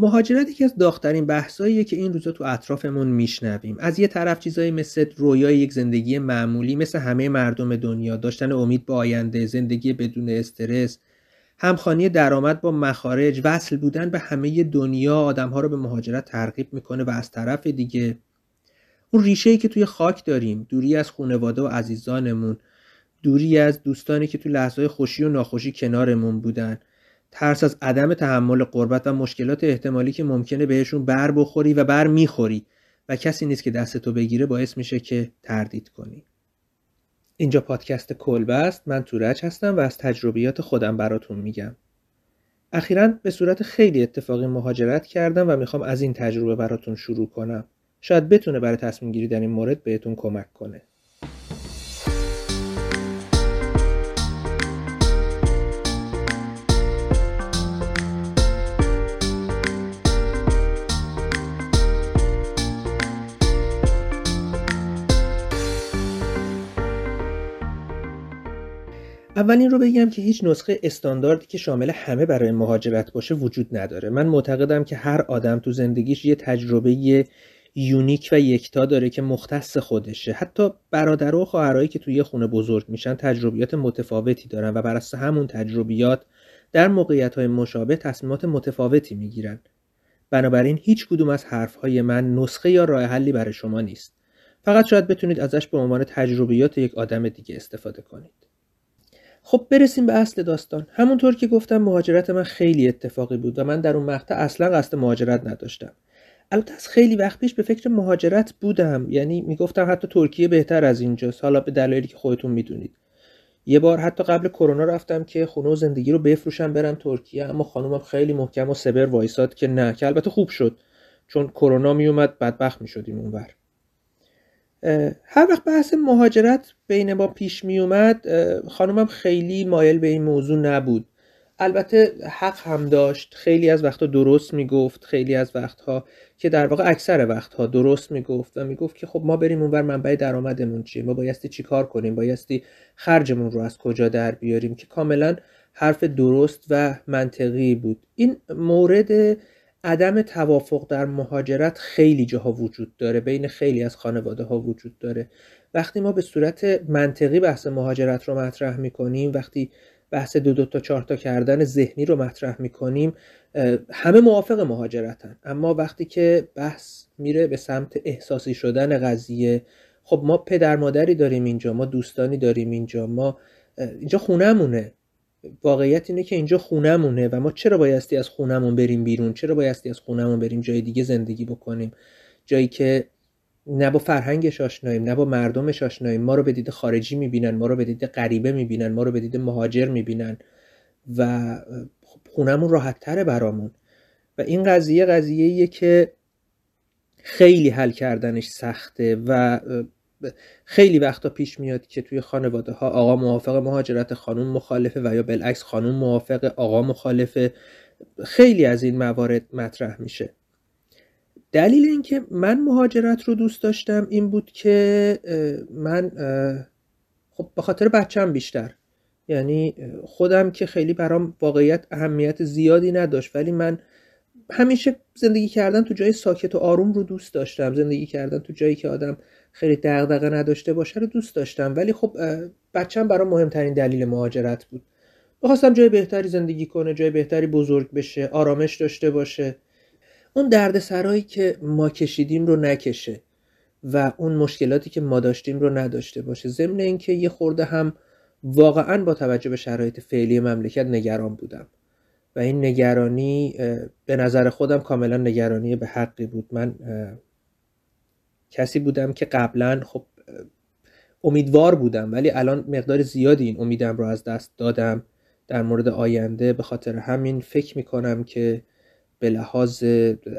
مهاجرت یکی از داغترین بحثاییه که این روزا تو اطرافمون میشنویم. از یه طرف چیزایی مثل رویای یک زندگی معمولی مثل همه مردم دنیا داشتن امید به آینده زندگی بدون استرس همخانی درآمد با مخارج وصل بودن به همه دنیا آدمها رو به مهاجرت ترغیب می‌کنه و از طرف دیگه اون ریشه ای که توی خاک داریم دوری از خانواده و عزیزانمون دوری از دوستانی که تو لحظه خوشی و ناخوشی کنارمون بودن. ترس از عدم تحمل قربت و مشکلات احتمالی که ممکنه بهشون بر بخوری و بر می‌خوری و کسی نیست که دست تو بگیره باعث میشه که تردید کنی. اینجا پادکست کلبه است من تورج هستم و از تجربیات خودم براتون میگم. اخیرا به صورت خیلی اتفاقی مهاجرت کردم و می‌خوام از این تجربه براتون شروع کنم. شاید بتونه برای تصمیم گیری در این مورد بهتون کمک کنه. اولین رو بگم که هیچ نسخه استانداردی که شامل همه برای مهاجرت باشه وجود نداره. من معتقدم که هر آدم تو زندگیش یه تجربه یونیک و یکتا داره که مختص خودشه. حتی برادر و خواهرایی که توی خونه بزرگ میشن تجربیات متفاوتی دارن و بر اساس همون تجربیات در موقعیت های مشابه تصمیمات متفاوتی می‌گیرن. بنابراین هیچ کدوم از حرف های من نسخه یا راه حلی برای شما نیست. فقط شاید بتونید ازش به عنوان تجربیات یک آدم دیگه استفاده کنید. خب برسیم به اصل داستان. همونطور که گفتم مهاجرت من خیلی اتفاقی بود و من در اون مقطع اصلا قصد مهاجرت نداشتم. البته از خیلی وقت پیش به فکر مهاجرت بودم. یعنی می‌گفتم حتی ترکیه بهتر از اینجاست. حالا به دلایلی که خودتون می‌دونید. یه بار حتی قبل کرونا رفتم که خونه و زندگی رو بفروشم برم ترکیه اما خانومم خیلی محکم و سبر وایساد که نه که البته خوب شد. چون کرونا میومد بدبخت می‌شدیم اونور. هر وقت بحث مهاجرت بین ما پیش می اومد خانومم خیلی مایل به این موضوع نبود. البته حق هم داشت. خیلی از وقتها درست می‌گفت خیلی از وقتها که در واقع اکثر وقتها درست می‌گفت و می‌گفت که خب ما بریم اونور منبع درآمدمون چیه؟ ما بایستی چیکار کنیم؟ بایستی خرجمون رو از کجا در بیاریم؟ که کاملا حرف درست و منطقی بود. این مورد عدم توافق در مهاجرت خیلی جاها وجود داره بین خیلی از خانواده ها وجود داره. وقتی ما به صورت منطقی بحث مهاجرت رو مطرح می‌کنیم وقتی بحث دو دو تا چهار تا کردن ذهنی رو مطرح می‌کنیم همه موافق مهاجرتن. اما وقتی که بحث میره به سمت احساسی شدن قضیه خب ما پدر مادری داریم اینجا ما دوستانی داریم اینجا ما اینجا خونهمونه. واقعیت اینه که اینجا خونهمونه و ما چرا بایستی از خونهمون بریم بیرون؟ چرا بایستی از خونهمون بریم جای دیگه زندگی بکنیم؟ جایی که نه با فرهنگش آشناییم نه با مردمش آشناییم. ما رو به دید خارجی می‌بینن ما رو به دید غریبه می‌بینن ما رو به دید مهاجر می‌بینن و خب خونهمون راحت تره برامون. و این قضیه قضیه که خیلی حل کردنش سخته و خیلی وقتا پیش میاد که توی خانواده ها آقا موافق مهاجرت خانوم مخالفه و یا بالعکس خانوم موافق آقا مخالفه. خیلی از این موارد مطرح میشه. دلیل اینکه من مهاجرت رو دوست داشتم این بود که من خب به خاطر بچم بیشتر. یعنی خودم که خیلی برام واقعیت اهمیت زیادی نداشت ولی من همیشه زندگی کردن تو جای ساکت و آروم رو دوست داشتم. زندگی کردن تو جایی که آدم خیلی دغدغه نداشته باشه رو دوست داشتم. ولی خب بچم برام مهمترین دلیل مهاجرت بود. می‌خواستم جای بهتری زندگی کنه جای بهتری بزرگ بشه آرامش داشته باشه. اون درد سرایی که ما کشیدیم رو نکشه و اون مشکلاتی که ما داشتیم رو نداشته باشه. ضمن اینکه یه خورده هم واقعا با توجه به شرایط فعلی مملکت نگران بودم. و این نگرانی به نظر خودم کاملا نگرانی به حقی بود. من کسی بودم که قبلا خب امیدوار بودم ولی الان مقدار زیادی این امیدم رو از دست دادم در مورد آینده. به خاطر همین فکر می‌کنم که به لحاظ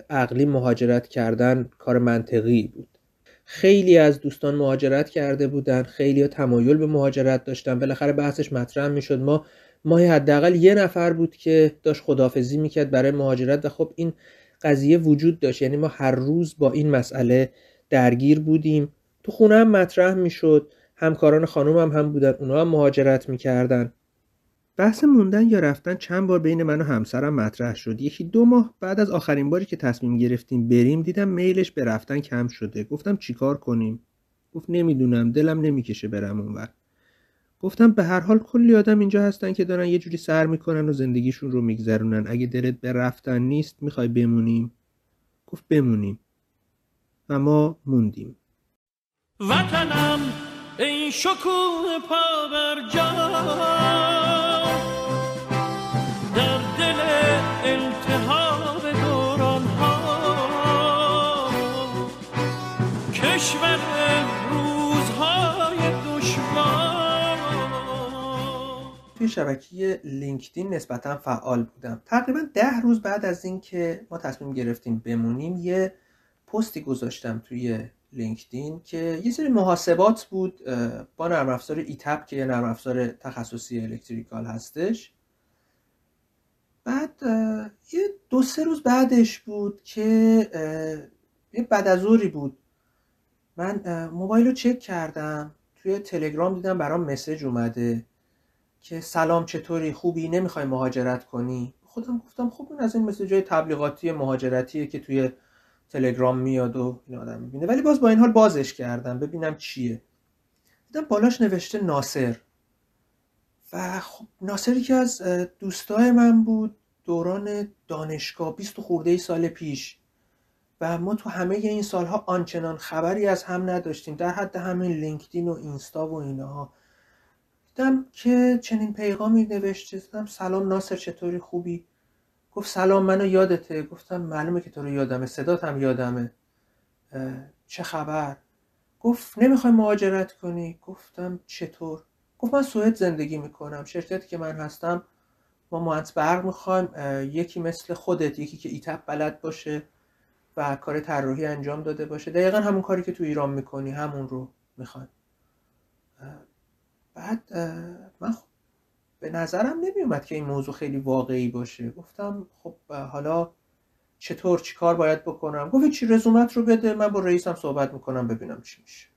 عقلی مهاجرت کردن کار منطقی بود. خیلی از دوستان مهاجرت کرده بودن خیلی ها تمایل به مهاجرت داشتن. بالاخره بحثش مطرح می‌شد. ما ماهی حداقل یه نفر بود که داشت خدافزی می‌کرد برای مهاجرت و خب این قضیه وجود داشت. یعنی ما هر روز با این مسئله درگیر بودیم. تو خونه هم مطرح می‌شد. همکاران خانوم هم, هم بودن. اونا هم مهاجرت می‌کردن. بحث موندن یا رفتن چند بار بین من و همسرم مطرح شد. یکی دو ماه بعد از آخرین باری که تصمیم گرفتیم بریم دیدم میلش به رفتن کم شده. گفتم چیکار کنیم؟ گفت نمی‌دونم. دلم نمی‌کشه برم اونور گفتم به هر حال کلی آدم اینجا هستن که دارن یه جوری سر می‌کنن و زندگیشون رو میگذرونن. اگه دلت به رفتن نیست می‌خوای بمونیم. گفت بمونیم. و ما موندیم. وطنم این شکوه پا بر در دل التحاب دوران ها کشور روزهای دشوار. توی شبکه لینکدین نسبتا فعال بودم. تقریبا ده روز بعد از اینکه ما تصمیم گرفتیم بمونیم یه پستی گذاشتم توی LinkedIn که یه سری محاسبات بود با نرم افزار ETAP که یه نرم افزار تخصصی electrical هستش. بعد یه دو سه روز بعدش بود که یه بعد از ظهر بود. من موبایل رو چک کردم توی تلگرام دیدم برام message اومده که سلام چطوری؟ خوبی؟ نمی‌خوای مهاجرت کنی؟ خودم گفتم خب این از این message های تبلیغاتی مهاجرتیه که توی تلگرام میاد و این آدم می‌بینه. ولی باز با این حال بازش کردم. ببینم چیه. دیدم بالاش نوشته ناصر. و خب ناصری که از دوستای من بود. دوران دانشگاه 20 خورده سال پیش. و ما تو همه این سالها آنچنان خبری از هم نداشتیم. در حد همین لینکدین و اینستا و اینها. دیدم که چنین پیغامی نوشته. دیدم سلام ناصر چطوری؟ خوبی؟ گفت سلام منو یادته. گفتم معلومه که تو رو یادمه. صدات هم یادمه چه خبر؟ گفت نمی‌خوای مهاجرت کنی؟ گفتم چطور؟ گفت من سوئد زندگی می‌کنم. شرکتی که من هستم ما مهندس برق می‌خوایم. یکی مثل خودت یکی که ایتپ بلد باشه و کار طراحی انجام داده باشه. دقیقا همون کاری که تو ایران می‌کنی همون رو می‌خوایم. بعد من خب به نظرم نمیومد که این موضوع خیلی واقعی باشه. گفتم خب حالا چطور چی کار باید بکنم؟ گفت چی رزومت رو بده. من با رئیسم صحبت می‌کنم ببینم چی میشه.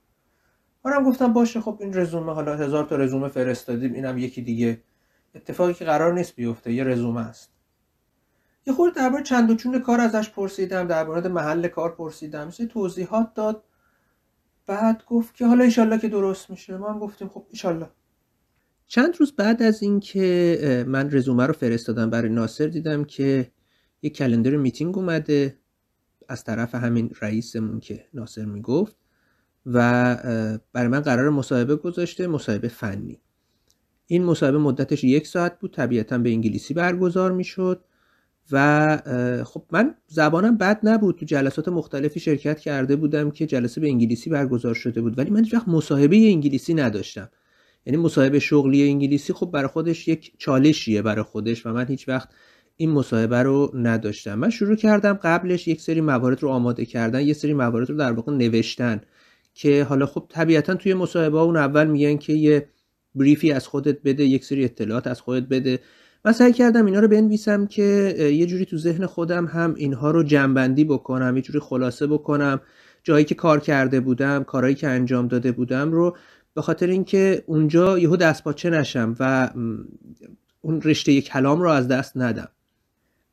منم گفتم باشه خب این رزومه حالا هزار تا رزومه فرستادیم. اینم یکی دیگه. اتفاقی که قرار نیست بیفته یه رزومه است. یه خورده درباره چند و چون کار ازش پرسیدم در مورد محل کار پرسیدم. یه توضیحات داد. بعد گفت که حالا ایشالله که درست میشه. ما هم گفتیم خب ایشالله چند روز بعد از اینکه من رزومه رو فرستادم برای ناصر دیدم که یه کلندر میتینگ اومده از طرف همین رئیسمون که ناصر می‌گفت و برای من قرار مصاحبه گذاشته مصاحبه فنی. این مصاحبه مدتش یک ساعت بود طبیعتا به انگلیسی برگزار می‌شد و خب من زبانم بد نبود. تو جلسات مختلفی شرکت کرده بودم که جلسه به انگلیسی برگزار شده بود. ولی من هیچ وقت مصاحبه انگلیسی نداشتم. یعنی مصاحبه شغلی انگلیسی خب برای خودش یک چالشیه برای خودش و من هیچ وقت این مصاحبه رو نداشتم. من شروع کردم قبلش یک سری موارد رو آماده کردن یه سری موارد رو در واقع نوشتن که حالا خب طبیعتا توی مصاحبه اون اول میگن که یه بریفی از خودت بده یک سری اطلاعات از خودت بده. من سعی کردم اینا رو بنویسم که یه جوری تو ذهن خودم هم اینها رو جنبندی بکنم یه جوری خلاصه بکنم. جایی که کار کرده بودم کارهایی که انجام داده بودم رو به خاطر اینکه اونجا یهو دست پاچه نشم و اون رشته کلام رو از دست ندم.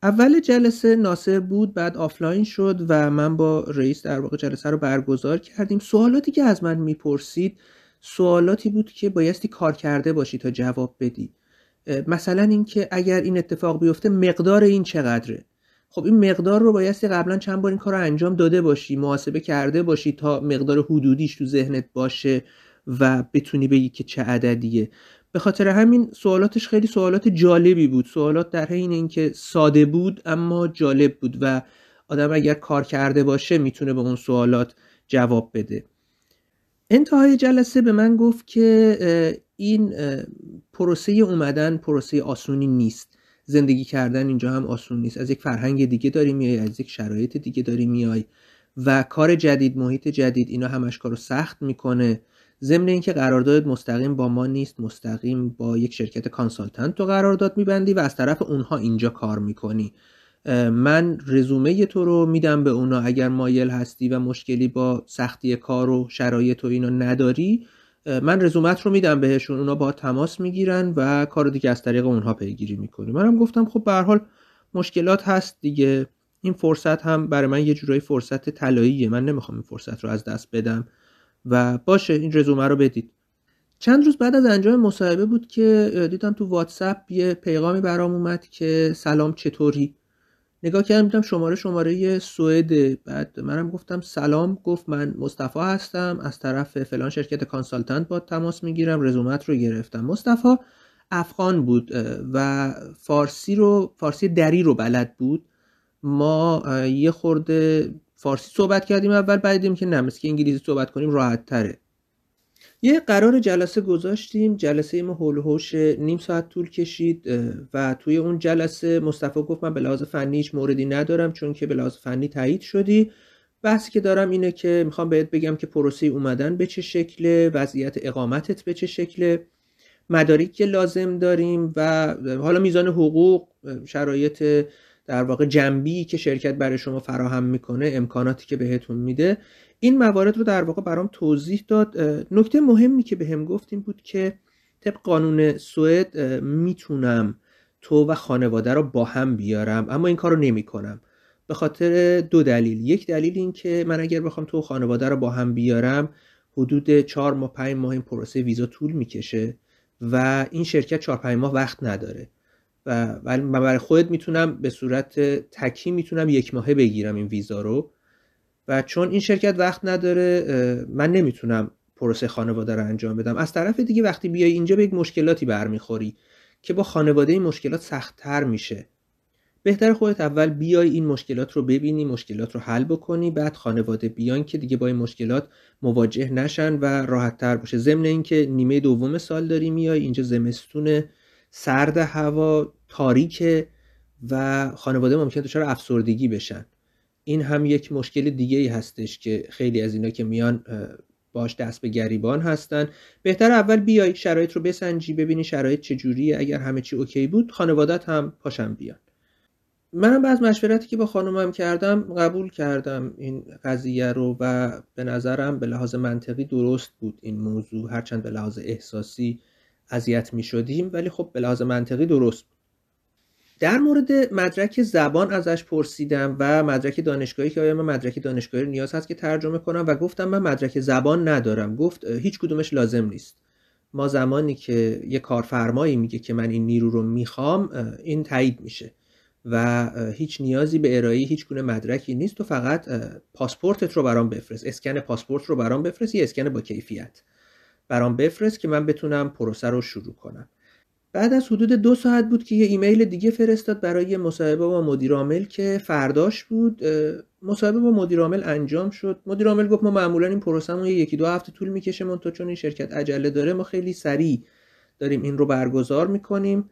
اول جلسه ناصر بود بعد آفلاین شد و من با رئیس در واقع جلسه رو برگزار کردیم. سوالاتی که از من می‌پرسید سوالاتی بود که بایستی کار کرده باشی تا جواب بدی. مثلا اینکه اگر این اتفاق بیفته مقدار این چقدره؟ خب این مقدار رو بایستی قبلا چند بار این کار رو انجام داده باشی محاسبه کرده باشی تا مقدار حدودیش تو ذهنت باشه. و بتونی بگی که چه عددیه. به خاطر همین سوالاتش خیلی سوالات جالبی بود. سوالات در حین اینکه ساده بود اما جالب بود و آدم اگر کار کرده باشه می‌تونه به اون سوالات جواب بده. انتهای جلسه به من گفت که این پروسه اومدن پروسه آسونی نیست. زندگی کردن اینجا هم آسون نیست. از یک فرهنگ دیگه داری میای از یک شرایط دیگه داری میای و کار جدید محیط جدید اینا همش کارو سخت می‌کنه. ضمن اینکه قرارداد مستقیم با ما نیست مستقیم با یک شرکت کانسالتنت تو قرارداد میبندی و از طرف اونها اینجا کار می‌کنی. من رزومه تو رو میدم به اونا. اگر مایل هستی و مشکلی با سختی کار و شرایط و اینا نداری من رزومت رو میدم بهشون. اونا با تماس می‌گیرن و کار دیگه از طریق اونها پیگیری می‌کنی. منم گفتم خب به حال مشکلات هست دیگه. این فرصت هم برای من یه جورایی فرصت طلاییه. من نمی‌خوام این فرصت رو از دست بدم. و باشه این رزومه رو بدید. چند روز بعد از انجام مصاحبه بود که دیدم تو واتساپ یه پیغامی برام اومد که سلام چطوری؟ نگاه کردم دیدم شماره شماره سوئد. بعد منم گفتم سلام گفت من مصطفی هستم از طرف فلان شرکت کانسالتنت با تماس می‌گیرم رزومت رو گرفتم. مصطفی افغان بود و فارسی رو فارسی دری رو بلد بود. ما یه خورده فارسی صحبت کردیم اول بعد دیدیم که نه که انگلیسی صحبت کنیم راحت تره. یه قرار جلسه گذاشتیم جلسه ما هول هوش نیم ساعت طول کشید و توی اون جلسه مصطفی گفت من به لحاظ فنی هیچ موردی ندارم چون که به لحاظ فنی تایید شدی. بحثی که دارم اینه که می‌خوام بهت بگم که پروسه اومدن به چه شکله وضعیت اقامتت به چه شکله. مدارک که لازم داریم و حالا میزان حقوق شرایط در واقع جنبی که شرکت برای شما فراهم می‌کنه امکاناتی که بهتون میده این موارد رو در واقع برام توضیح داد. نکته مهمی که بهم به گفت این بود که طبق قانون سوئد می‌تونم تو و خانواده رو با هم بیارم اما این کار رو نمی‌کنم. به خاطر دو دلیل. یک دلیل این که من اگر بخوام تو و خانواده رو با هم بیارم حدود چهار ماه پنج ماه این پروسه ویزا طول می‌کشه و این شرکت چهار پنج ماه وقت نداره. و ولی من برای خودت می‌تونم به صورت تکی می‌تونم یک ماهه بگیرم این ویزا رو. و چون این شرکت وقت نداره من نمی‌تونم پروسه خانواده رو انجام بدم. از طرف دیگه وقتی بیای اینجا به یک مشکلاتی برمیخوری که با خانواده این مشکلات سختتر میشه. بهتر خودت اول بیای این مشکلات رو ببینی مشکلات رو حل بکنی بعد خانواده بیان که دیگه با این مشکلات مواجه نشن و راحت تر باشه. ضمن اینکه نیمه دوم سال داری میای اینجا زمستون سرد هوا تاریک و خانواده ممکن دچار افسردگی بشن. این هم یک مشکل دیگه ای هستش که خیلی از اینا که میان باش دست به گریبان هستن. بهتر اول بیای شرایط رو بسنجی ببینی شرایط چجوریه. اگر همه چی اوکی بود خانوادت هم پاشم بیان. منم بعد مشورتی که با خانومم کردم قبول کردم این قضیه رو و به نظرم به لحاظ منطقی درست بود این موضوع. هرچند به لحاظ احساسی اذیت می شدیم ولی خب به لحاظ منطقی درست بود. در مورد مدرک زبان ازش پرسیدم و مدرک دانشگاهی که آیا من مدرک دانشگاهی نیاز هست که ترجمه کنم و گفتم من مدرک زبان ندارم. گفت هیچ کدومش لازم نیست. ما زمانی که یه کارفرمایی میگه که من این نیرو رو می‌خوام این تایید میشه و هیچ نیازی به ارائه هیچ گونه مدرکی نیست. تو فقط پاسپورتت رو برام بفرست. اسکن پاسپورت رو برام بفرست یه اسکن با کیفیت. برام بفرست که من بتونم پروسه رو شروع کنم. بعد از حدود دو ساعت بود که یه ایمیل دیگه فرستاد برای مصاحبه با مدیر عامل که فرداش بود. مصاحبه با مدیر عامل انجام شد. مدیر عامل گفت ما معمولا این پروسمون یکی دو هفته طول می‌کشه من تو چون این شرکت عجله داره ما خیلی سریع داریم این رو برگزار می‌کنیم.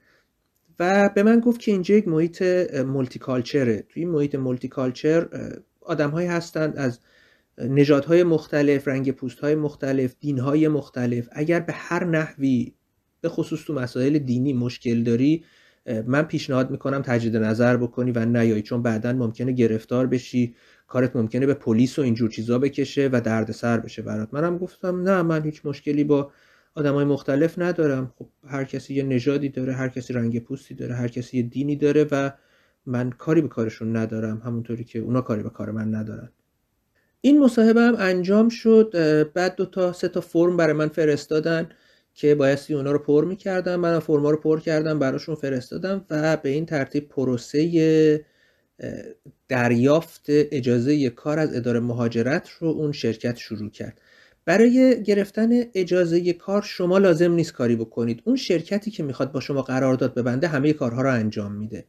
و به من گفت که اینجا یک محیط multiculture ه توی این محیط multiculture آدم هستند از نژادهای مختلف رنگ پوست های مختلف دین های مختلف. اگر به هر نحوی به خصوص تو مسائل دینی مشکل داری من پیشنهاد می‌کنم تجدید نظر بکنی و نیایی چون بعدا ممکنه گرفتار بشی کارت ممکنه به پلیس و اینجور چیزا بکشه و دردسر بشه برات. منم گفتم نه من هیچ مشکلی با های مختلف ندارم. خب هر کسی یه نژادی داره هر کسی رنگ پوستی داره هر کسی یه دینی داره و من کاری به کارشون ندارم همونطوری که اونا کاری به کار من ندارن. این مصاحبه هم انجام شد بعد دو تا سه تا فرم برای من فرستادن که بایستی اونا رو پر می‌کردم. من فرما رو پر کردم براشون فرستادم و به این ترتیب پروسه دریافت اجازه کار از اداره مهاجرت رو اون شرکت شروع کرد. برای گرفتن اجازه کار شما لازم نیست کاری بکنید. اون شرکتی که می‌خواد با شما قرارداد ببنده همه کارها رو انجام میده.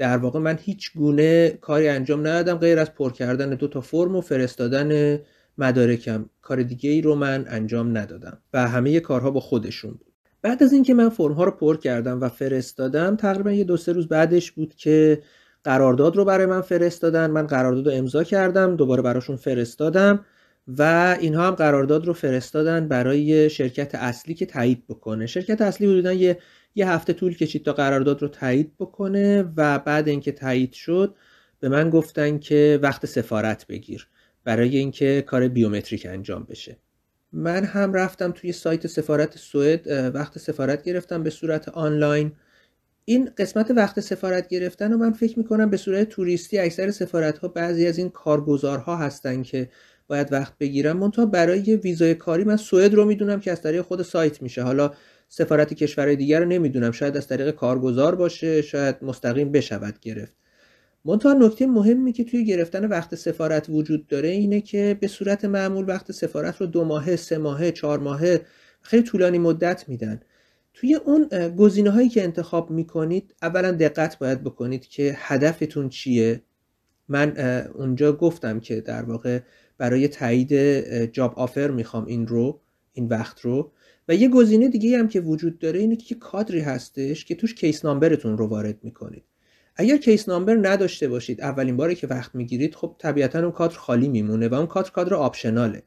در واقع من هیچ گونه کاری انجام ندادم غیر از پر کردن دو تا فرم و فرستادن مدارکم. کار دیگه ای رو من انجام ندادم و همه کارها با خودشون بود. بعد از اینکه من فرم ها رو پر کردم و فرستادم تقریبا یه دو سه روز بعدش بود که قرارداد رو برای من فرستادن. من قرارداد رو امضا کردم دوباره براشون فرستادم و اینها هم قرارداد رو فرستادن برای شرکت اصلی که تایید بکنه. شرکت اصلی حدودا یه یه هفته طول کشید تا قرارداد رو تایید بکنه و بعد اینکه تایید شد به من گفتن که وقت سفارت بگیر برای اینکه کار بیومتریک انجام بشه. من هم رفتم توی سایت سفارت سوئد وقت سفارت گرفتم به صورت آنلاین. این قسمت وقت سفارت گرفتن رو من فکر می‌کنم به صورت توریستی اکثر سفارت ها بعضی از این کارگزارها هستن که باید وقت بگیرم منتها برای ویزای کاری من سوئد رو می‌دونم که از طریق خود سایت میشه. حالا سفارت کشورهای دیگر رو نمی‌دونم. شاید از طریق کارگزار باشه شاید مستقیم بشود گرفت. منتها نکته مهمی که توی گرفتن وقت سفارت وجود داره اینه که به صورت معمول وقت سفارت رو دو ماهه سه ماهه چهار ماهه خیلی طولانی مدت میدن. توی اون گزینه هایی که انتخاب می‌کنید اولا دقت باید بکنید که هدفتون چیه. من اونجا گفتم که در واقع برای تایید job offer می‌خوام این رو این وقت رو. و یه گزینه دیگه هم که وجود داره اینه که کادری هستش که توش case number تون رو وارد می‌کنید. اگر case number نداشته باشید اولین باری که وقت می‌گیرید خب طبیعتا اون کادر خالی میمونه و اون کادر کادر optional ه.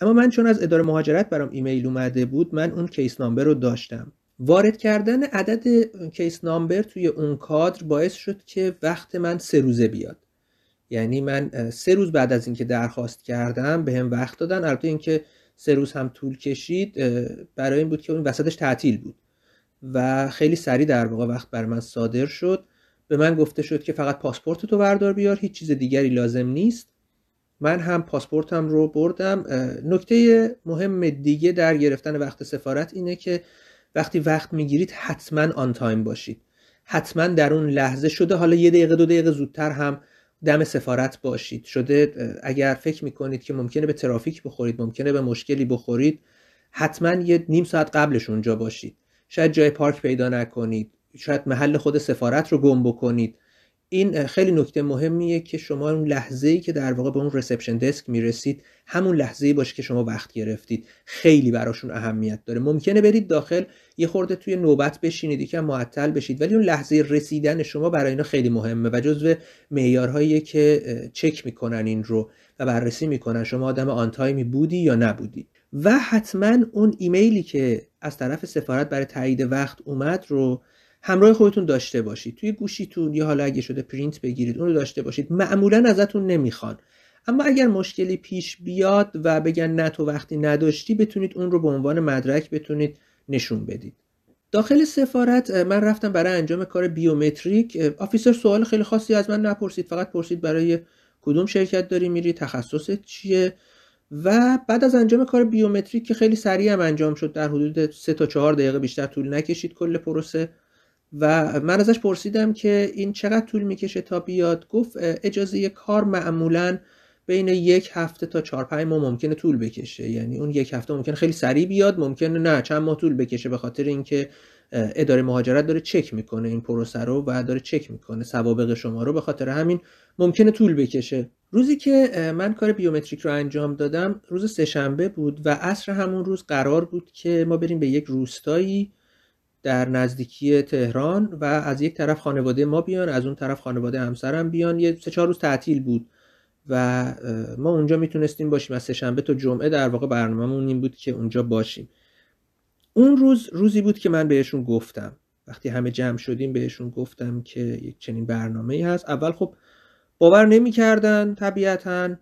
اما من چون از اداره مهاجرت برام ایمیل اومده بود من اون case number رو داشتم. وارد کردن عدد case number توی اون کادر باعث شد که وقت من سه روزه بیاد. یعنی من سه روز بعد از اینکه درخواست کردم به هم وقت دادن. البته اینکه سه روز هم طول کشید برای این بود که اون وسطش تعطیل بود و خیلی سریع در واقع وقت بر من صادر شد. به من گفته شد که فقط پاسپورت تو بردار بیار هیچ چیز دیگری لازم نیست. من هم پاسپورتم رو بردم. نکته مهم دیگه در گرفتن وقت سفارت اینه که وقتی وقت می‌گیرید حتما آن تایم باشید. حتما در اون لحظه شده. حالا یه دقیقه دو دقیقه زودتر هم دم سفارت باشید. شده اگر فکر می‌کنید که ممکنه به ترافیک بخورید ممکنه به مشکلی بخورید حتما یه نیم ساعت قبلش اونجا باشید. شاید جای پارک پیدا نکنید. شاید محل خود سفارت رو گم بکنید. این خیلی نکته مهمیه که شما اون لحظه ای که در واقع به اون رسپشن دسک می‌رسید همون لحظه ای باشه که شما وقت گرفتید. خیلی براشون اهمیت داره. ممکنه برید داخل یه خورده توی نوبت بشینید یکم معطل بشید ولی اون لحظه رسیدن شما برای اینا خیلی مهمه و جزو معیارهایی که چک می‌کنن این رو و بررسی می‌کنن شما آدم آن تایمی بودی یا نبودی. و حتما اون ایمیلی که از طرف سفارت برای تایید وقت اومد رو همراه خودتون داشته باشید. توی گوشیتون یا حالا اگه شده پرینت بگیرید اون رو داشته باشید. معمولا ازتون نمی‌خوان. اما اگر مشکلی پیش بیاد و بگن نه تو وقتی نداشتی بتونید اون رو به عنوان مدرک بتونید نشون بدید. داخل سفارت من رفتم برای انجام کار بیومتریک. آفیسر سوال خیلی خاصی از من نپرسید. فقط پرسید برای کدوم شرکت داری میری تخصصت چیه؟ و بعد از انجام کار بیومتریک که خیلی سریع هم انجام شد در حدود 3 تا 4 دقیقه بیشتر طول نکشید کل پروسه و من ازش پرسیدم که این چقدر طول می‌کشه تا بیاد؟ گفت اجازه کار معمولا بین یک هفته تا چهار پنج ماه ممکنه طول بکشه. یعنی اون یک هفته ممکنه خیلی سریع بیاد ممکنه نه چند ماه طول بکشه به خاطر اینکه اداره مهاجرت داره چک می‌کنه این پروسه رو و داره چک می‌کنه سوابق شما رو به خاطر همین ممکنه طول بکشه. روزی که من کار بیومتریک رو انجام دادم روز سهشنبه بود و عصر همون روز قرار بود که ما بریم به یک روستایی در نزدیکی تهران و از یک طرف خانواده ما بیان از اون طرف خانواده همسرم بیان. یه سه چهار روز تعطیل بود و ما اونجا می‌تونستیم باشیم. از سهشنبه تا جمعه در واقع برنامه‌مون این بود که اونجا باشیم. اون روز روزی بود که من بهشون گفتم. وقتی همه جمع شدیم بهشون گفتم که یک چنین برنامه ای هست. اول خب باور نمی‌کردن طبیعتا.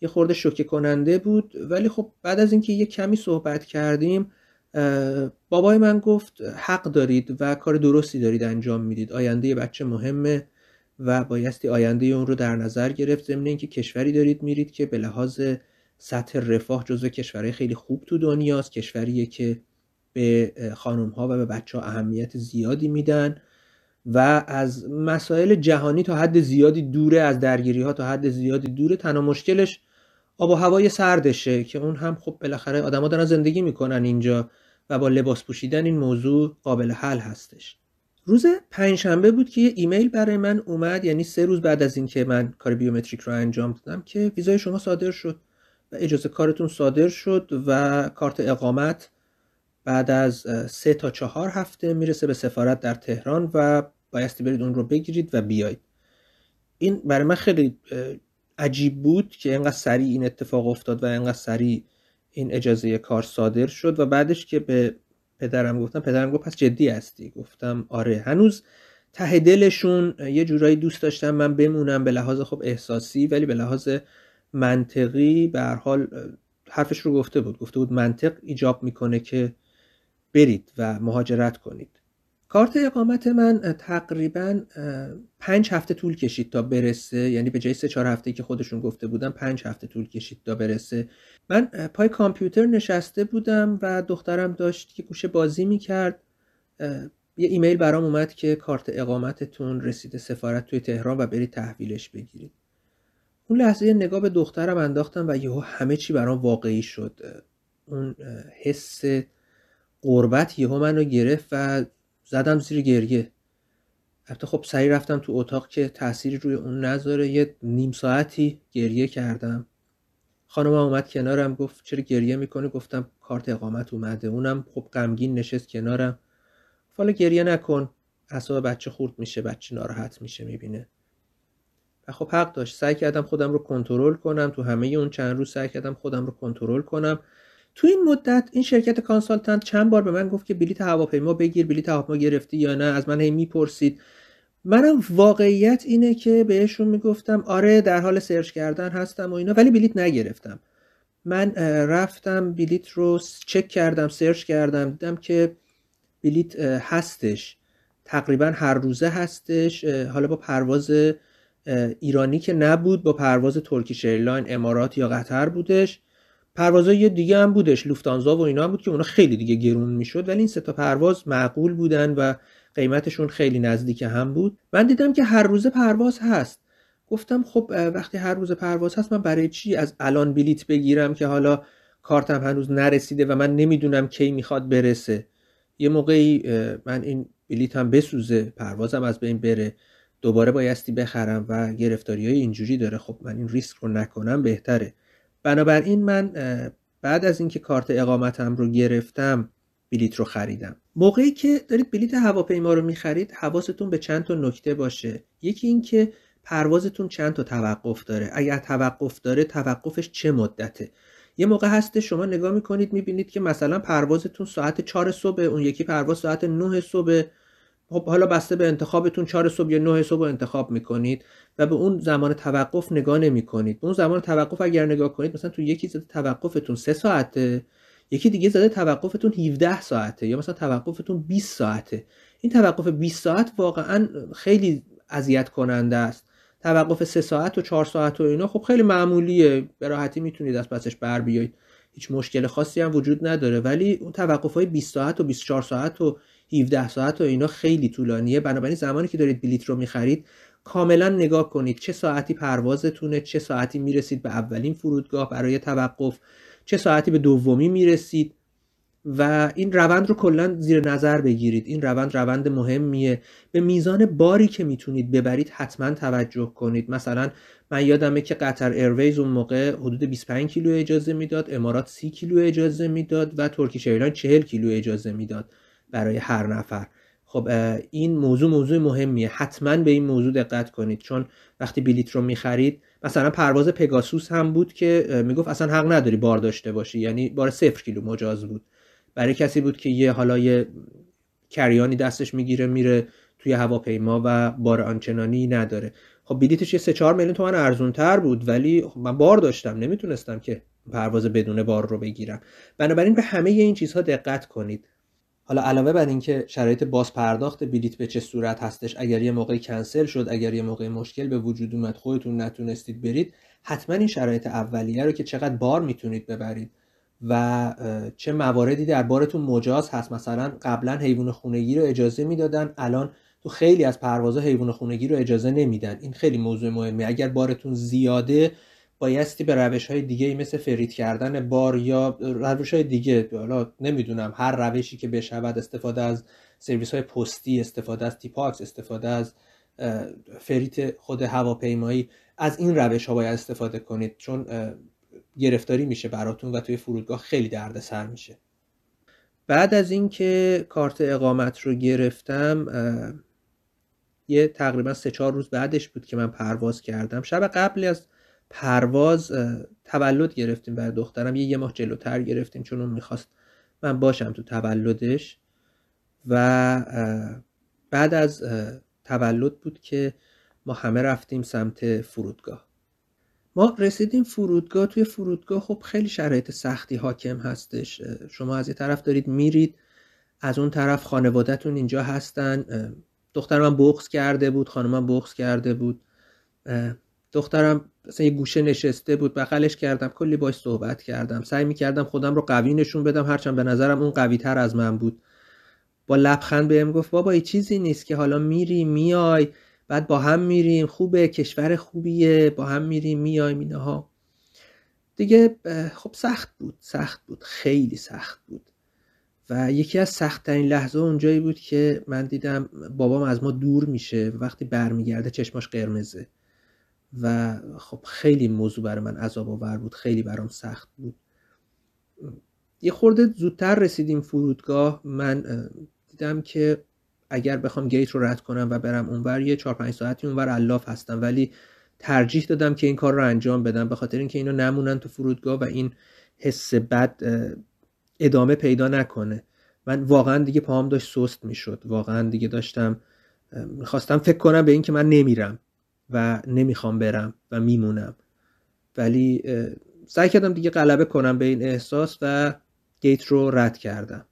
یه خورده شوکه کننده بود. ولی خب بعد از اینکه یه کمی صحبت کردیم بابای من گفت حق دارید و کار درستی دارید انجام می‌دید. آینده بچه مهمه و بایستی آینده اون رو در نظر گرفت. ضمن اینکه کشوری دارید میرید که به لحاظ سطح رفاه جزو کشورهای خیلی خوب تو دنیاست کشوریه که به خانم ها و به بچه ها اهمیت زیادی میدن و از مسائل جهانی تا حد زیادی دوره از درگیری ها تا حد زیادی دوره تنها مشکلش آب و هوای سردشه که اون هم خب بالاخره آدما دارن زندگی می‌کنن اینجا. و با لباس پوشیدن این موضوع قابل حل هستش. روز پنجشنبه بود که یه ایمیل برای من اومد یعنی سه روز بعد از اینکه من کار بیومتریک رو انجام دادم که ویزای شما صادر شد و اجازه کارتون صادر شد و کارت اقامت بعد از سه تا چهار هفته می‌رسه به سفارت در تهران و بایستی برید اون رو بگیرید و بیاید این برای من خیلی عجیب بود که اینقدر سریع این اتفاق افتاد و اینقدر سریع این اجازه کار صادر شد و بعدش که به پدرم گفتم پدرم گفت پس جدی هستی؟ گفتم آره. هنوز ته دلشون یه جورایی دوست داشتم من بمونم به لحاظ خب احساسی ولی به لحاظ منطقی به هر حال حرفش رو گفته بود. گفته بود منطق ایجاب می‌کنه که برید و مهاجرت کنید. کارت اقامت من تقریبا پنج هفته طول کشید تا برسه. یعنی به جای سه چهار هفته که خودشون گفته بودم پنج هفته طول کشید تا برسه. من پای کامپیوتر نشسته بودم و دخترم داشت که گوشه بازی می‌کرد. یه ایمیل برام اومد که کارت اقامتتون رسیده سفارت توی تهران و برید تحویلش بگیرید. اون لحظه نگاه به دخترم انداختم و یهو همه چی برام واقعی شد. اون حس قربت یهو منو گرفت و زدم زیر گریه. البته خب سریع رفتم تو اتاق که تأثیری روی اون نذاره. یه نیم ساعتی گریه کردم. خانم اومد کنارم گفت چرا گریه می‌کنه گفتم کارت اقامت اومده. اونم خب غمگین نشست کنارم. حالا گریه نکن. اصلا بچه خورد میشه بچه ناراحت میشه می‌بینه. و خب حق داشت. سعی کردم خودم رو کنترل کنم. تو همه اون چند روز سعی کردم خودم رو کنترل کنم. تو این مدت این شرکت consultant چند بار به من گفت که بلیت هواپیما بگیر بلیت هواپیما گرفتی یا نه از من هی می‌پرسید. منم واقعیت اینه که بهشون می‌گفتم آره در حال search کردن هستم و اینا ولی بلیت نگرفتم. من رفتم بلیت رو چک کردم search کردم دیدم که بلیت هستش. تقریبا هر روزه هستش. حالا با پرواز ایرانی که نبود با پرواز Turkish Airline امارات یا قطر بودش. پروازهای دیگه هم بودش لوفتانزا و اینا هم بود که اونا خیلی دیگه گرون می‌شد ولی این سه تا پرواز معقول بودن و قیمتشون خیلی نزدیک هم بود. من دیدم که هر روزه پرواز هست. گفتم خب وقتی هر روز پرواز هست من برای چی از الان بلیت بگیرم که حالا کارتم هنوز نرسیده و من نمی‌دونم کی می‌خواد برسه؟ یه موقعی من این بلیتم بسوزه پروازم از بین بره دوباره بایستی بخرم و گرفتاری های اینجوری داره. خب من این ریسک رو نکنم بهتره. بنابراین من بعد از اینکه کارت اقامتم رو گرفتم بلیت رو خریدم. موقعی که دارید بلیت هواپیما رو می‌خرید حواستون به چند تا نکته باشه. یکی اینکه پروازتون چند تا توقف داره. اگر توقف داره توقفش چه مدته؟ یه موقع هسته شما نگاه می‌کنید می‌بینید که مثلا پروازتون ساعت 4 صبح اون یکی پرواز ساعت 9 صبح. خب حالا بسته به انتخابتون 4 صبح یا 9 صبح انتخاب می‌کنید و به اون زمان توقف نگاه نمی کنید به اون زمان توقف اگر نگاه کنید مثلا تو یکی زده توقفتون 3 ساعته یکی دیگه زده توقفتون 17 ساعته یا مثلا توقفتون 20 ساعته. این توقف 20 ساعت واقعا خیلی اذیت کننده است. توقف 3 ساعت و 4 ساعت و اینا خب خیلی معمولیه. به راحتی می‌تونید از پسش بر بیایید. هیچ مشکل خاصی هم وجود نداره. ولی اون توقف های 20 ساعت و 24 ساعت و 17 ساعت و اینا خیلی طولانیه. بنابراین زمانی که دارید بلیت رو می‌خرید کاملا نگاه کنید چه ساعتی پروازتونه چه ساعتی می‌رسید به اولین فرودگاه برای توقف چه ساعتی به دومی می‌رسید و این روند رو کلا زیر نظر بگیرید. این روند روند مهمیه. به میزان باری که می‌تونید ببرید حتما توجه کنید. مثلا من یادمه که Qatar Airways اون موقع حدود 25 کیلو اجازه می‌داد امارات 30 کیلو اجازه می‌داد و Turkish Airline 40 کیلو اجازه می‌داد. برای هر نفر. خب این موضوع موضوع مهمیه. حتما به این موضوع دقت کنید. چون وقتی بلیت رو می‌خرید مثلا پرواز پگاسوس هم بود که می‌گفت اصلا حق نداری بار داشته باشی. یعنی بار صفر کیلو مجاز بود. برای کسی بود که یه حالا یه کریانی دستش می‌گیره میره توی هواپیما و بار آنچنانی نداره. خب بلیتش یه 3 4 میلیون تومن ارزون تر بود. ولی خب من بار داشتم. نمی‌تونستم که پرواز بدون بار رو بگیرم. بنابراین به همه این چیزها دقت کنید. حالا علاوه بر اینکه شرایط باز پرداخت بلیت به چه صورت هستش اگر یه موقعی کنسل شد اگر یه موقع مشکل به وجود اومد خودتون نتونستید برید حتما این شرایط اولیه رو که چقدر بار می‌تونید ببرید و چه مواردی در بارتون مجاز هست. مثلا قبلا حیوان خونگی رو اجازه می‌دادن الان تو خیلی از پروازها حیوان خونگی رو اجازه نمیدن. این خیلی موضوع مهمه اگر بارتون زیاده بایستی به روش های دیگه مثل فرید کردن بار یا روش های دیگه حالا نمی‌دونم هر روشی که بشود استفاده از سرویس های پستی استفاده از تیپاکس استفاده از فریت خود هواپیمایی از این روش ها باید استفاده کنید چون گرفتاری میشه براتون و توی فرودگاه خیلی دردسر میشه. بعد از اینکه کارت اقامت رو گرفتم یه تقریبا سه چهار روز بعدش بود که من پرواز کردم. شب قبل از پرواز تولد گرفتیم برای دخترم. یه یه ماه جلوتر گرفتیم چون اون می‌خواست من باشم تو تولدش. و بعد از تولد بود که ما همه رفتیم سمت فرودگاه. ما رسیدیم فرودگاه. توی فرودگاه خب خیلی شرایط سختی حاکم هستش. شما از یه طرف دارید میرید از اون طرف خانوادهتون اینجا هستن. دخترم بغض کرده بود خانمم بغض کرده بود. دخترم مثلا یه گوشه نشسته بود بغلش کردم کلی باش صحبت کردم. سعی می‌کردم خودم رو قوی نشون بدم هرچند به نظرم اون قوی تر از من بود. با لبخند بهم گفت بابا یه چیزی نیست که حالا میری میای بعد با هم میریم خوبه کشور خوبیه با هم میریم میایم اینها. دیگه خب سخت بود سخت بود خیلی سخت بود. و یکی از سختترین لحظه اونجایی بود که من دیدم بابام از ما دور میشه وقتی برمیگرده چشماش قرمزه. و خب خیلی موضوع برای من عذاب آور بود خیلی برام سخت بود. یه خورده زودتر رسیدیم فرودگاه من دیدم که اگر بخوام گیت رو رد کنم و برم اونور یه 4 5 ساعتی اونور الاف هستم ولی ترجیح دادم که این کار رو انجام بدم به خاطر اینکه اینا نمونن تو فرودگاه و این حس بد ادامه پیدا نکنه. من واقعا دیگه پاهم داشت سست می‌شد. واقعا دیگه داشتم می‌خواستم فکر کنم به اینکه من نمیرم. و نمی‌خوام برم و میمونم. ولی سعی کردم دیگه غلبه کنم به این احساس و گیت رو رد کردم.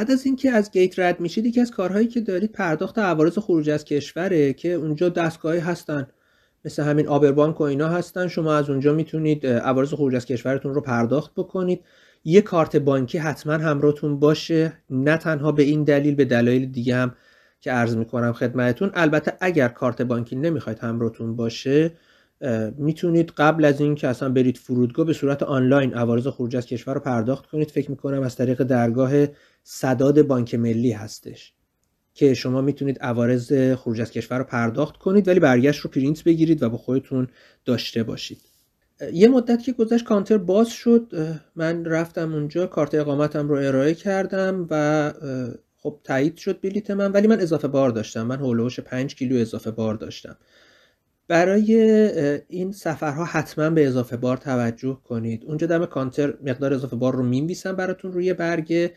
بعد از اینکه از گیت رد میشید یکی از کارهایی که دارید پرداخت عوارض خروج از کشوره که اونجا دستگاهی هستن. مثل همین آبربانک و اینا هستن. شما از اونجا می‌تونید عوارض خروج از کشورتون رو پرداخت بکنید. یه کارت بانکی حتما همراهتون باشه. نه تنها به این دلیل به دلایل دیگه هم که عرض می‌کنم خدمتتون. البته اگر کارت بانکی نمی‌خواید همراهتون باشه می‌تونید قبل از اینکه اصلا برید فرودگاه به صورت آنلاین عوارض خروج از کشور رو پرداخت کنید. فکر می‌کنم از طریق درگاه صداد بانک ملی هستش که شما می‌تونید عوارض خروج از کشور رو پرداخت کنید ولی برگشت رو پرینت بگیرید و با خودتون داشته باشید. یه مدت که گذشت کانتر باز شد من رفتم اونجا کارت اقامتم رو ارائه کردم و خب تایید شد بلیت من ولی من اضافه بار داشتم. من هولوش 5 کیلو اضافه بار داشتم. برای این سفرها حتما به اضافه بار توجه کنید. اونجا دم کانتر مقدار اضافه بار رو می‌نویسن براتون روی برگه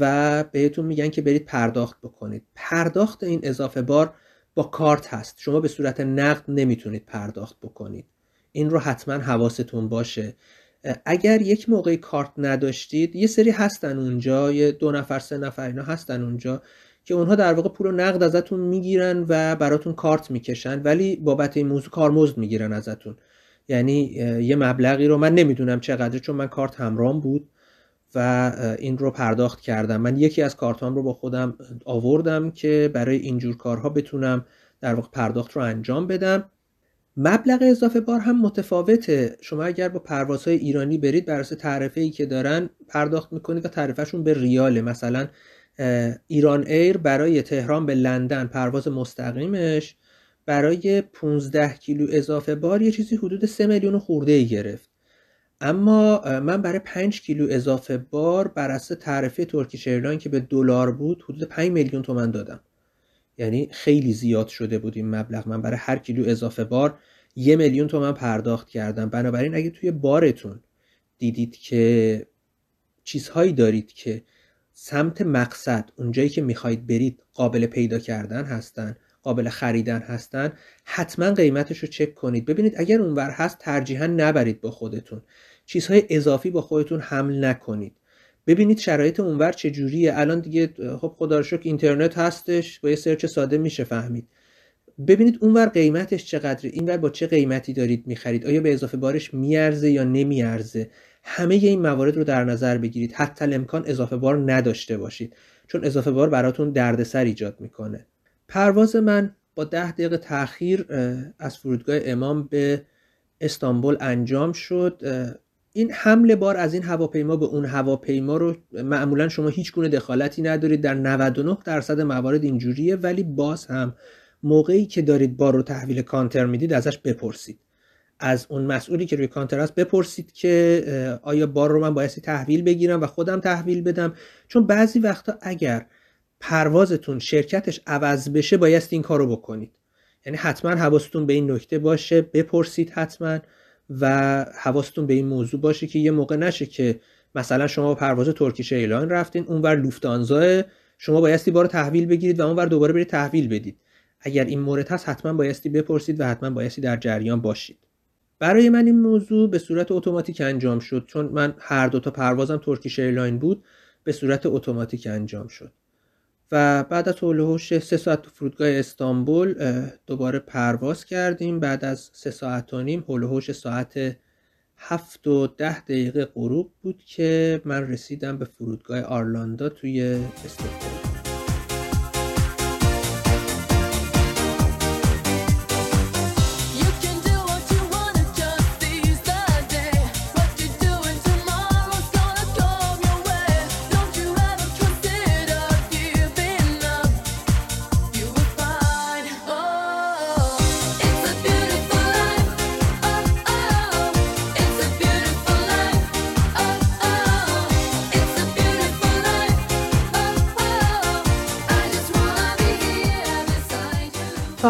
و بهتون میگن که برید پرداخت بکنید. پرداخت این اضافه بار با کارت هست. شما به صورت نقد نمی‌تونید پرداخت بکنید. این رو حتما حواستون باشه. اگر یک موقعی کارت نداشتید یه سری هستن اونجا یه دو نفر سه نفر اینا هستن اونجا. که اونها در واقع پول نقد ازتون می‌گیرن و براتون کارت می‌کشن ولی بابت این موضوع کارمزد می‌گیرن ازتون. یعنی یه مبلغی رو من نمی‌دونم چقدر چون من کارت همرام بود و این رو پرداخت کردم. من یکی از کارتام رو با خودم آوردم که برای اینجور کارها بتونم در واقع پرداخت رو انجام بدم. مبلغ اضافه بار هم متفاوته. شما اگر با پروازهای ایرانی برید بر اساس تعرفه ای که دارن پرداخت می‌کنید و تعرفهشون به ریاله. مثلا ایران ایر برای تهران به لندن پرواز مستقیمش برای 15 کیلو اضافه بار یه چیزی حدود 3 میلیون خورده ای گرفت. اما من برای 5 کیلو اضافه بار بر اساس تعرفه Turkish Airline که به دلار بود حدود 5 میلیون تومن دادم. یعنی خیلی زیاد شده بود این مبلغ. من برای هر کیلو اضافه بار یه میلیون تومن پرداخت کردم. بنابراین اگه توی بارتون دیدید که چیزهایی دارید که سمت مقصد اونجایی که می‌خواید برید قابل پیدا کردن هستن قابل خریدن هستن حتما قیمتش رو چک کنید. ببینید اگر اونور هست ترجیحا نبرید با خودتون. چیزهای اضافی با خودتون حمل نکنید. ببینید شرایط اونور چجوریه. الان دیگه خب خدا رو اینترنت هستش با یه سرچ ساده میشه فهمید. ببینید اونور قیمتش چقدره اینور با چه قیمتی دارید می‌خرید؟ آیا به اضافه بارش میارزه یا نمیارزه؟ همه این موارد رو در نظر بگیرید. حتی امکان اضافه بار نداشته باشید. چون اضافه بار براتون دردسر ایجاد می‌کنه. پرواز من با ده دقیقه تاخیر از فرودگاه امام به استانبول انجام شد. این حمل بار از این هواپیما به اون هواپیما رو معمولا شما هیچ گونه دخالتی ندارید. در 99 درصد موارد اینجوریه. ولی باز هم موقعی که دارید بار رو تحویل کانتر می‌دید ازش بپرسید. از اون مسئولی که روی کانتر است بپرسید که آیا بار رو من بایستی تحویل بگیرم و خودم تحویل بدم؟ چون بعضی وقتا اگر پروازتون شرکتش عوض بشه بایستی این کارو بکنید. یعنی حتما حواستون به این نکته باشه بپرسید حتما و حواستون به این موضوع باشه که یه موقع نشه که مثلا شما پرواز Turkish Airline رفتین اونور لوفتانزا شما بایستی بار تحویل بگیرید و اونور دوباره برید تحویل بدید. اگر این مورد هست حتما بایستی بپرسید و حتما بایستی در جریان باشید. برای من این موضوع به صورت اتوماتیک انجام شد. چون من هر دو تا پروازم Turkish Airline بود به صورت اتوماتیک انجام شد. و بعد از هلوهوش سه ساعت تو فرودگاه استانبول دوباره پرواز کردیم. بعد از سه ساعت و نیم هلوهوش ساعت هفت و ده دقیقه غروب بود که من رسیدم به فرودگاه آرلاندا توی استکهلم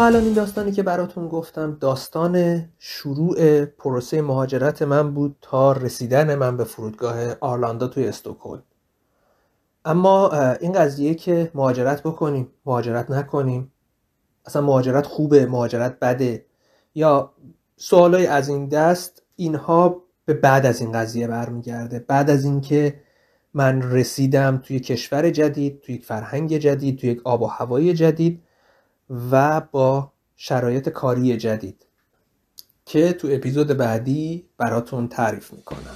الان این داستانی که براتون گفتم داستان شروع پروسه مهاجرت من بود تا رسیدن من به فرودگاه آرلاندا توی استکهلم. اما این قضیه که مهاجرت بکنیم مهاجرت نکنیم اصلا مهاجرت خوبه مهاجرت بده یا سوالای از این دست اینها به بعد از این قضیه برمیگرده. بعد از اینکه من رسیدم توی کشور جدید توی یک فرهنگ جدید توی یک آب و هوای جدید و با شرایط کاری جدید که تو اپیزود بعدی براتون تعریف می‌کنم.